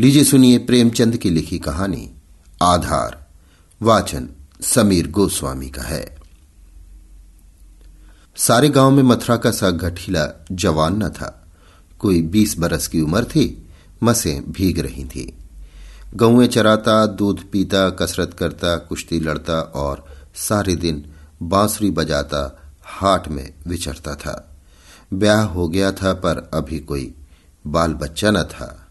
लीजिए सुनिए प्रेमचंद की लिखी कहानी, आधार, वाचन, समीर गोस्वामी का है। सारे गाँव में मथुरा का सा गठीला जवान न था। कोई बीस बरस की उम्र थी, मसें भीग रही थी। गौएँ चराता, दूध पीता, कसरत करता, कुश्ती लड़ता और सारे दिन बांसुरी बजाता, हाट में विचरता था। ब्याह हो गया था, पर अभी कोई बाल बच्चा न था।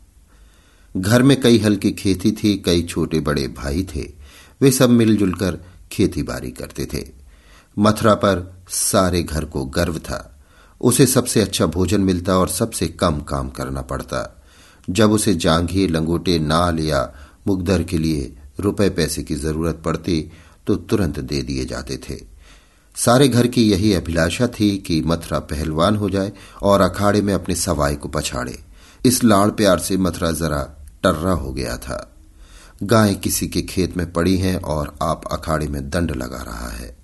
घर में कई हल्की खेती थी, कई छोटे बड़े भाई थे। वे सब मिलजुल कर खेती बाड़ी करते थे। मथुरा पर सारे घर को गर्व था। उसे सबसे अच्छा भोजन मिलता और सबसे कम काम करना पड़ता। जब उसे जांघी, लंगोटे, नाल या मुगदर के लिए रुपए पैसे की ज़रूरत पड़ती तो तुरंत दे दिए जाते थे। सारे घर की यही अभिलाषा थी कि मथुरा पहलवान हो जाए और अखाड़े में अपने सवाई को पछाड़े। इस लाड़ प्यार से मथुरा जरा टर्रा हो गया था। गाय किसी के खेत में पड़ी हैं और आप अखाड़े में दंड लगा रहा है।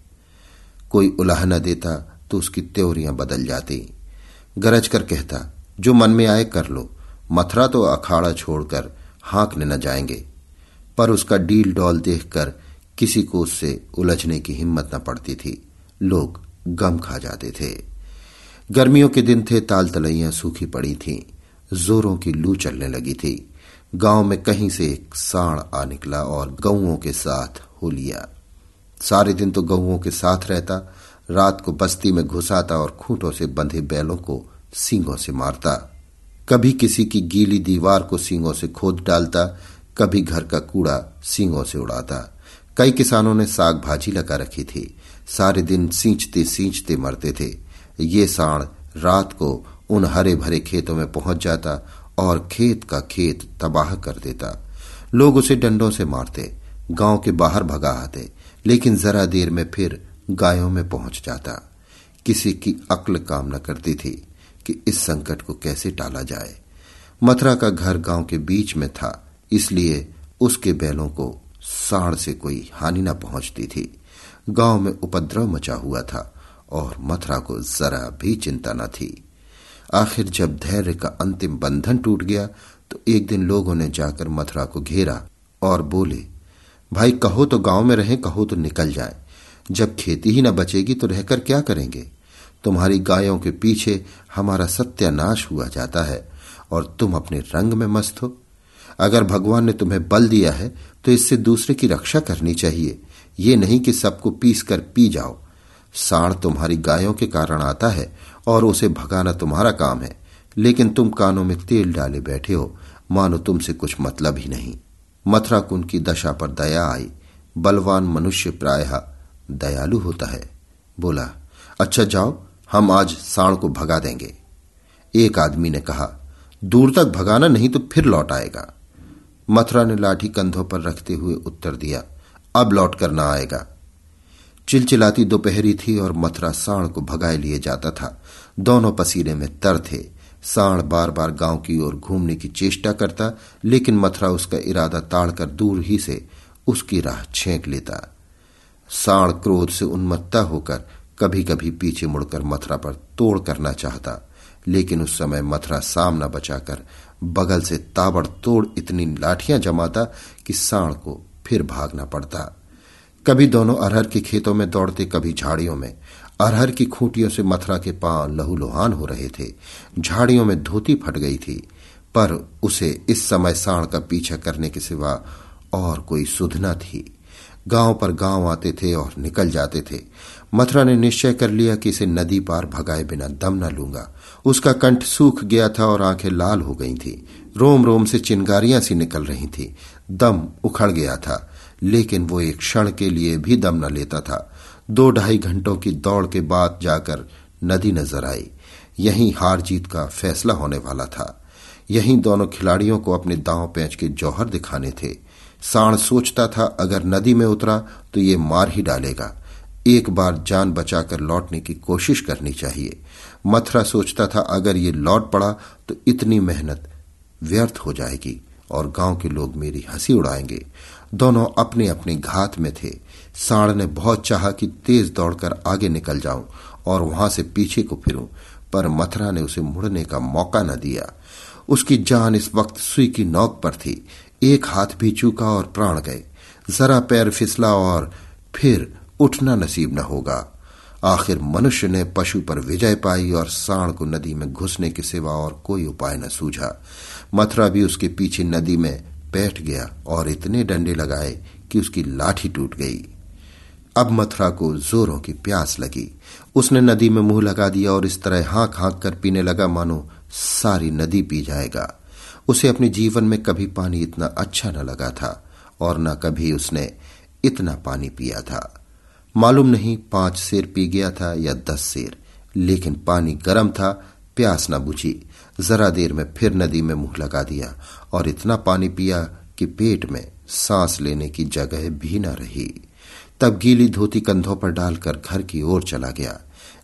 कोई उलाह न देता तो उसकी त्योरियाँ बदल जाती। गरज कर कहता, जो मन में आए कर लो, मथुरा तो अखाड़ा छोड़कर हाँकने न जाएँगे। पर उसका डील डॉल देखकर किसी को उससे उलझने की हिम्मत न पड़ती थी। लोग गम खा जाते थे। गर्मियों के दिन थे ताल तलैया सूखी पड़ी थीं, जोरों की लू चलने लगी थी। गाँव में कहीं से एक साण आ निकला और गऊओं के साथ हो लिया। सारे दिन तो गऊओं के साथ रहता, रात को बस्ती में घुसाता और खूंटों से बंधे बैलों को सींगों से मारता। कभी किसी की गीली दीवार को सींगों से खोद डालता, कभी घर का कूड़ा सींगों से उड़ाता। कई किसानों ने साग भाजी लगा रखी थी। सारे दिन सींचते सींचते मरते थे। ये साण रात को उन हरे भरे खेतों में पहुँच जाता और खेत का खेत तबाह कर देता। लोग उसे डंडों से मारते, गाँव के बाहर भगा आते, लेकिन जरा देर में फिर गायों में पहुँच जाता। किसी की अक्ल काम न करती थी कि इस संकट को कैसे टाला जाए। मथुरा का घर गाँव के बीच में था, इसलिए उसके बैलों को साढ़ से कोई हानि न पहुँचती थी। गाँव में उपद्रव मचा हुआ था और मथुरा को जरा भी चिंता न थी। आखिर जब धैर्य का अंतिम बंधन टूट गया तो एक दिन लोगों ने जाकर मथुरा को घेरा और बोले, भाई, कहो तो गाँव में रहें, कहो तो निकल जाए। जब खेती ही न बचेगी तो रहकर क्या करेंगे? तुम्हारी गायों के पीछे हमारा सत्यानाश हुआ जाता है और तुम अपने रंग में मस्त हो। अगर भगवान ने तुम्हें बल दिया है तो इससे दूसरे की रक्षा करनी चाहिए। ये नहीं कि सबको पीस कर पी जाओ। साण तुम्हारी गायों के कारण आता है और उसे भगाना तुम्हारा काम है। लेकिन तुम कानों में तेल डाले बैठे हो। मानो तुमसे कुछ मतलब ही नहीं। मथुरा कुंड की दशा पर दया आई। बलवान मनुष्य प्रायः दयालु होता है। बोला अच्छा जाओ, हम आज साण को भगा देंगे। एक आदमी ने कहा, दूर तक भगाना नहीं तो फिर लौट आएगा। मथुरा ने लाठी कंधों पर रखते हुए उत्तर दिया, अब लौट कर ना आएगा। चिलचिलाती दोपहरी थी और मथुरा साण को भगाए लिए जाता था। दोनों पसीने में तर थे। साण बार बार गाँव की ओर घूमने की चेष्टा करता, लेकिन मथुरा उसका इरादा ताड़कर दूर ही से उसकी राह छेंक लेता। साण क्रोध से उन्मत्ता होकर कभी कभी पीछे मुड़कर मथुरा पर तोड़ करना चाहता, लेकिन उस समय मथुरा सामना बचाकर बगल से ताबड़तोड़ इतनी लाठियाँ जमाता कि साण को फिर भागना पड़ता। कभी दोनों अरहर के खेतों में दौड़ते, कभी झाड़ियों में। अरहर की खूंटियों से मथुरा के पाँव लहूलुहान हो रहे थे। झाड़ियों में धोती फट गई थी, पर उसे इस समय साण का पीछा करने के सिवा और कोई सुधना थी। गाँव पर गाँव आते थे और निकल जाते थे। मथुरा ने निश्चय कर लिया कि इसे नदी पार भगाए बिना दम न लूँगा। उसका कंठ सूख गया था और आँखें लाल हो गई थी। रोम रोम से चिंगारियाँ सी निकल रही थी। दम उखड़ गया था। लेकिन वो एक क्षण के लिए भी दम न लेता था। दो ढाई घंटों की दौड़ के बाद जाकर नदी नज़र आई। यहीं हार जीत का फैसला होने वाला था। यहीं दोनों खिलाड़ियों को अपने दांव पैंच के जौहर दिखाने थे। साण सोचता था, अगर नदी में उतरा तो ये मार ही डालेगा। एक बार जान बचाकर लौटने की कोशिश करनी चाहिए। मथुरा सोचता था, अगर ये लौट पड़ा तो इतनी मेहनत व्यर्थ हो जाएगी। और गाँव के लोग मेरी हँसी उड़ाएँगे। दोनों अपने अपने घात में थे। साण ने बहुत चाहा कि तेज दौड़कर आगे निकल जाऊँ और वहाँ से पीछे को फिरूं, पर मथुरा ने उसे मुड़ने का मौका न दिया। उसकी जान इस वक्त सुई की नौक पर थी। एक हाथ भी चूका और प्राण गए। जरा पैर फिसला और फिर उठना नसीब न होगा। आखिर मनुष्य ने पशु पर विजय पाई और साण को नदी में घुसने के सिवा और कोई उपाय न सूझा। मथुरा भी उसके पीछे नदी में बैठ गया और इतने डंडे लगाए कि उसकी लाठी टूट गई। अब मथुरा को जोरों की प्यास लगी। उसने नदी में मुँह लगा दिया और इस तरह हाँक हाँक कर पीने लगा, मानो सारी नदी पी जाएगा। उसे अपने जीवन में कभी पानी इतना अच्छा न लगा था और न कभी उसने इतना पानी पिया था। मालूम नहीं पाँच शेर पी गया था या दस शेर, लेकिन पानी गर्म था, प्यास न बुझी। जरा देर में फिर नदी में मुँह लगा दिया और इतना पानी पिया कि पेट में सांस लेने की जगह भी न रही। तब गीली धोती कंधों पर डालकर घर की ओर चला गया,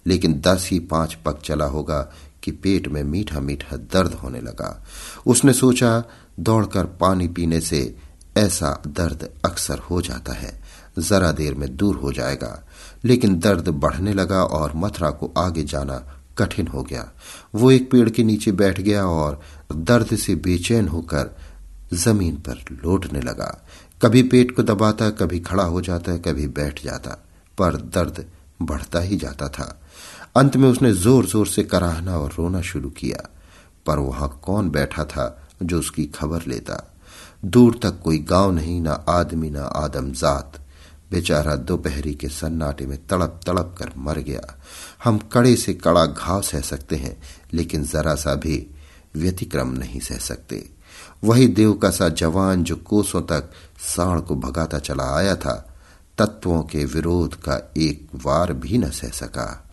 लेकिन दस ही पाँच पग चला होगा कि पेट में मीठा मीठा दर्द होने लगा। उसने सोचा, दौड़कर पानी पीने से ऐसा दर्द अक्सर हो जाता है। जरा देर में दूर हो जाएगा। लेकिन दर्द बढ़ने लगा और मथुरा को आगे जाना कठिन हो गया। वो एक पेड़ के नीचे बैठ गया और दर्द से बेचैन होकर ज़मीन पर लौटने लगा। कभी पेट को दबाता, कभी खड़ा हो जाता, कभी बैठ जाता, पर दर्द बढ़ता ही जाता था। अंत में उसने ज़ोर ज़ोर से कराहना और रोना शुरू किया। पर वहाँ कौन बैठा था जो उसकी खबर लेता? दूर तक कोई गाँव नहीं, ना आदमी, ना आदमजात। बेचारा दोपहरी के सन्नाटे में तड़प तड़प कर मर गया। हम कड़े से कड़ा घाव सह सकते हैं, लेकिन जरा सा भी व्यतिक्रम नहीं सह सकते। वही देव का सा जवान जो कोसों तक साण को भगाता चला आया था, तत्वों के विरोध का एक वार भी न सह सका।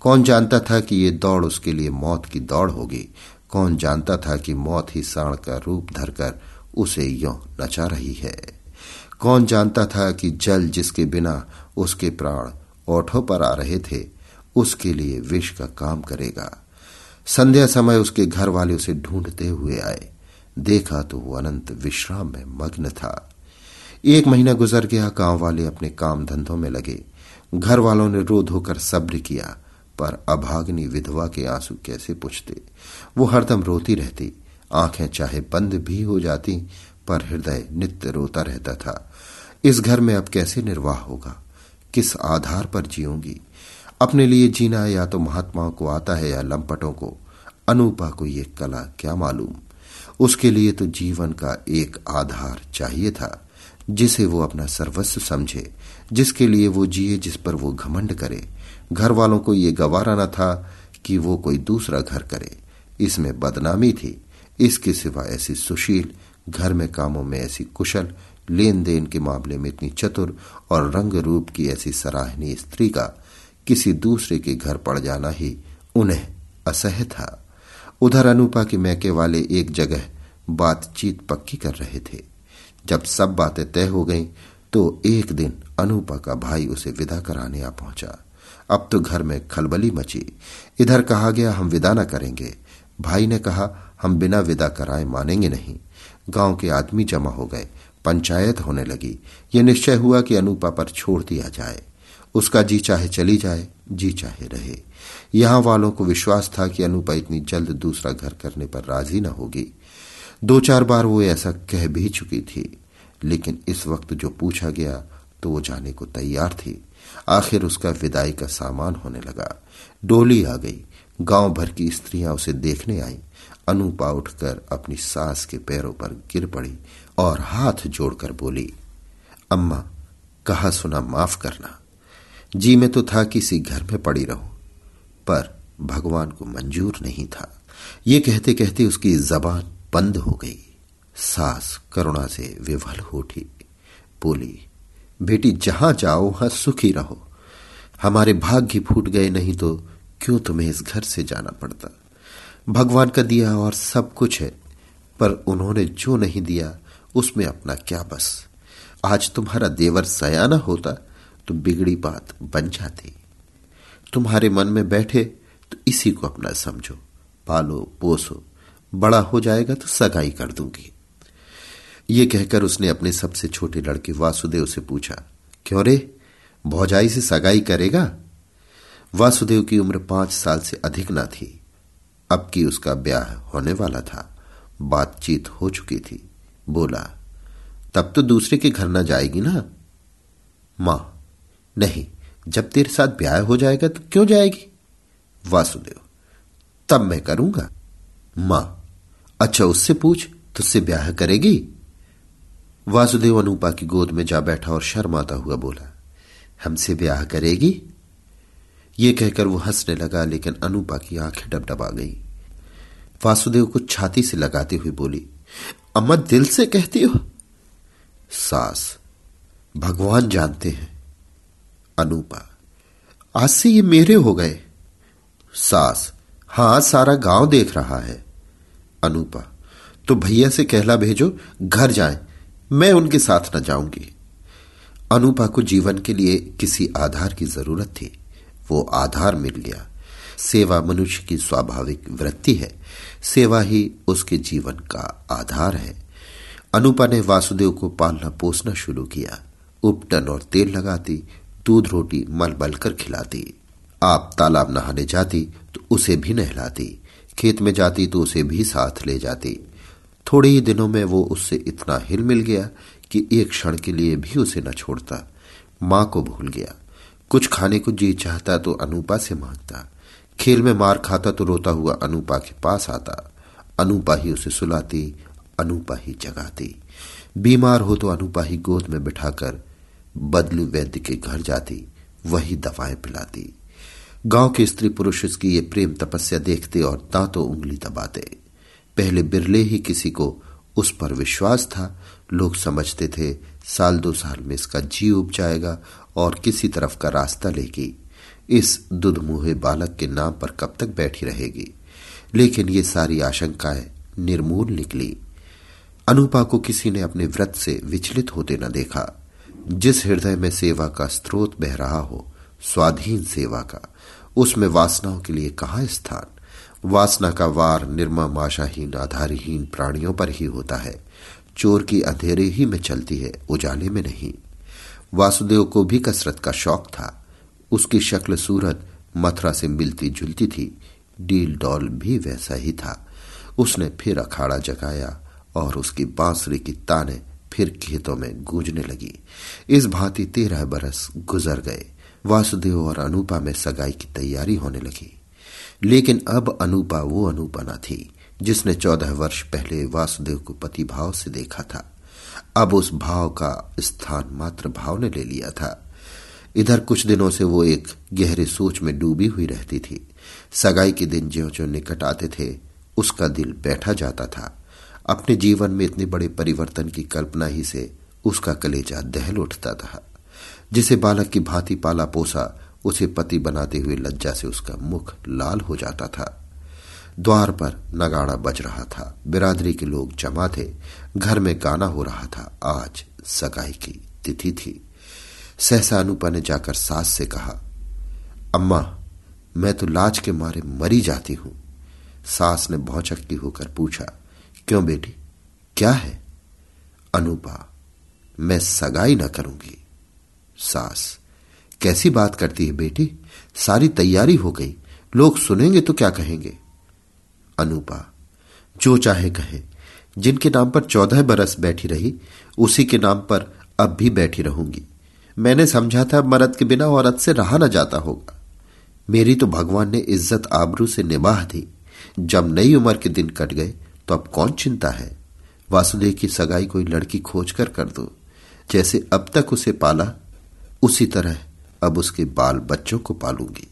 कौन जानता था कि ये दौड़ उसके लिए मौत की दौड़ होगी? कौन जानता था कि मौत ही साण का रूप धरकर उसे यो नचा रही है? कौन जानता था कि जल जिसके बिना उसके प्राण ओठों पर आ रहे थे, उसके लिए विष का काम करेगा। संध्या समय उसके घर वाले उसे ढूंढते हुए आए। देखा तो वो अनंत विश्राम में मग्न था। एक महीना गुजर गया, गाँव वाले अपने काम धंधों में लगे। घर वालों ने रो धोकर सब्र किया, पर अभाग्नि विधवा के आँसू कैसे पूछते? वो हरदम रोती रहती। आँखें चाहे बंद भी हो जाती, पर हृदय नित्य रोता रहता था। इस घर में अब कैसे निर्वाह होगा? किस आधार पर जीऊँगी अपने लिए जीना या तो महात्माओं को आता है या लंपटों को। अनूपा को यह कला क्या मालूम? उसके लिए तो जीवन का एक आधार चाहिए था, जिसे वो अपना सर्वस्व समझे, जिसके लिए वो जिए, जिस पर वो घमंड करे। घर वालों को ये गवारा न था कि वो कोई दूसरा घर करे। इसमें बदनामी थी। इसके सिवा ऐसी सुशील, घर में कामों में ऐसी कुशल लेन देन के मामले में इतनी चतुर और रंग रूप की ऐसी सराहनीय स्त्री का किसी दूसरे के घर पड़ जाना ही उन्हें असह्य था। उधर अनुपा के मैके वाले एक जगह बातचीत पक्की कर रहे थे। जब सब बातें तय हो गईं तो एक दिन अनुपा का भाई उसे विदा कराने आ पहुँचा। अब तो घर में खलबली मची। इधर कहा गया, हम विदा न करेंगे। भाई ने कहा, हम बिना विदा कराए मानेंगे नहीं। गाँव के आदमी जमा हो गए। पंचायत होने लगी। ये निश्चय हुआ कि अनुपा पर छोड़ दिया जाए। उसका जी चाहे चली जाए, जी चाहे रहे। यहाँ वालों को विश्वास था कि अनुपा इतनी जल्द दूसरा घर करने पर राज़ी न होगी। दो चार बार वो ऐसा कह भी चुकी थी। लेकिन इस वक्त जो पूछा गया तो वो जाने को तैयार थी। आखिर उसका विदाई का सामान होने लगा। डोली आ गई। गाँव भर की स्त्रियाँ उसे देखने आई। अनुपा उठकर अपनी सास के पैरों पर गिर पड़ी। और हाथ जोड़कर बोली, अम्मा, कहा सुना माफ़ करना। जी में तो था किसी घर में पड़ी रहूँ, पर भगवान को मंजूर नहीं था। ये कहते कहते उसकी जबान बंद हो गई। सास करुणा से विवल हो उठी। बोली, बेटी, जहाँ जाओ, वहाँ सुखी रहो। हमारे भाग्य फूट गए नहीं तो क्यों तुम्हें इस घर से जाना पड़ता? भगवान का दिया और सब कुछ है, पर उन्होंने जो नहीं दिया उसमें अपना क्या बस? आज तुम्हारा देवर सयाना होता तो बिगड़ी बात बन जाती। तुम्हारे मन में बैठे तो इसी को अपना समझो। पालो, पोसो, बड़ा हो जाएगा तो सगाई कर दूँगी। ये कहकर उसने अपने सबसे छोटे लड़के वासुदेव से पूछा, क्यों रे? भौजाई से सगाई करेगा? वासुदेव की उम्र पाँच साल से अधिक ना थी। अब की उसका ब्याह होने वाला था, बातचीत हो चुकी थी। बोला, तब तो दूसरे के घर न जाएगी ना? माँ, नहीं, जब तेरे साथ ब्याह हो जाएगा तो क्यों जाएगी? वासुदेव, तब मैं करूँगा। माँ अच्छा उससे पूछ, तुझसे ब्याह करेगी? वासुदेव अनुपा की गोद में जा बैठा और शर्माता हुआ बोला, हमसे ब्याह करेगी? ये कहकर वो हंसने लगा, लेकिन अनुपा की आँखें डबडबा गई। वासुदेव को छाती से लगाते हुए बोली अम्मा दिल से कहती हो? सास, भगवान जानते हैं। अनुपा, आज से ये मेरे हो गए। सास, हाँ, सारा गाँव देख रहा है। अनुपा तो भैया से कहला भेजो, घर जाए। मैं उनके साथ न जाऊँगी। अनुपा को जीवन के लिए किसी आधार की ज़रूरत थी। वो आधार मिल गया। सेवा मनुष्य की स्वाभाविक वृत्ति है। सेवा ही उसके जीवन का आधार है। अनुपा ने वासुदेव को पालना पोसना शुरू किया। उपटन और तेल लगाती, दूध रोटी मल मल कर खिलाती। आप तालाब नहाने जाती तो उसे भी नहलाती। खेत में जाती तो उसे भी साथ ले जाती। थोड़े ही दिनों में वो उससे इतना हिल मिल गया कि एक क्षण के लिए भी उसे न छोड़ता। माँ को भूल गया। कुछ खाने को जी चाहता तो अनुपा से माँगता। खेल में मार खाता तो रोता हुआ अनुपा के पास आता। अनुपा ही उसे सुलाती, अनुपा ही जगाती। बीमार हो तो अनुपा ही गोद में बिठाकर बदलू वैद्य के घर जाती, वही दवाएँ पिलाती। गाँव के स्त्री पुरुष इसकी ये प्रेम तपस्या देखते और दांतों उंगली दबाते। पहले बिरले ही किसी को उस पर विश्वास था। लोग समझते थे, साल दो साल में इसका जी उब जाएगा और किसी तरफ़ का रास्ता लेगी। इस दुधमुहे बालक के नाम पर कब तक बैठी रहेगी? लेकिन ये सारी आशंकाएँ निर्मूल निकली। अनुपा को किसी ने अपने व्रत से विचलित होते न देखा। जिस हृदय में सेवा का स्रोत बह रहा हो, स्वाधीन सेवा का, उसमें वासनाओं के लिए कहा स्थान? वासना का वार निर्मम आशाहीन आधारहीन प्राणियों पर ही होता है। चोर की अंधेरे ही में चलती है, उजाले में नहीं। वासुदेव को भी कसरत का शौक था। उसकी शक्ल सूरत मथुरा से मिलती जुलती थी। डील डॉल भी वैसा ही था। उसने फिर अखाड़ा जगाया और उसकी बांसुरी की ताने फिर खेतों में गूंजने लगी। इस भांति तेरह बरस गुजर गए। वासुदेव और अनुपा में सगाई की तैयारी होने लगी। लेकिन अब अनुपा वो अनुपा न थी, जिसने चौदह वर्ष पहले वासुदेव को पति भाव से देखा था। अब उस भाव का स्थान मात्र भाव ने ले लिया था। इधर कुछ दिनों से वो एक गहरे सोच में डूबी हुई रहती थी। सगाई के दिन ज्यो ज्यो निकट आते थे, उसका दिल बैठा जाता था। अपने जीवन में इतने बड़े परिवर्तन की कल्पना ही से उसका कलेजा दहल उठता था। जिसे बालक की भांति पाला पोसा, उसे पति बनाते हुए लज्जा से उसका मुख लाल हो जाता था। द्वार पर नगाड़ा बज रहा था। बिरादरी के लोग जमा थे। घर में गाना हो रहा था। आज सगाई की तिथि थी। सहसा अनुपा ने जाकर सास से कहा, अम्मा, मैं तो लाज के मारे मरी जाती हूँ। सास ने भौचक्की होकर पूछा, क्यों बेटी, क्या है? अनुपा, मैं सगाई न करूँगी। सास, कैसी बात करती है बेटी? सारी तैयारी हो गई। लोग सुनेंगे तो क्या कहेंगे? अनुपा, जो चाहे कहे। जिनके नाम पर चौदह बरस बैठी रही, उसी के नाम पर अब भी बैठी रहूँगी। मैंने समझा था मर्द के बिना औरत से रहा न जाता होगा। मेरी तो भगवान ने इज़्ज़त आबरू से निबाह दी। जब नई उम्र के दिन कट गए तो अब कौन चिंता है? वासुदेव की सगाई कोई लड़की खोज कर कर दो। जैसे अब तक उसे पाला, उसी तरह अब उसके बाल बच्चों को पालूँगी।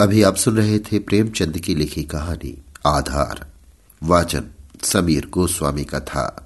अभी आप सुन रहे थे प्रेमचंद की लिखी कहानी, आधार। वाचन, समीर गोस्वामी का था।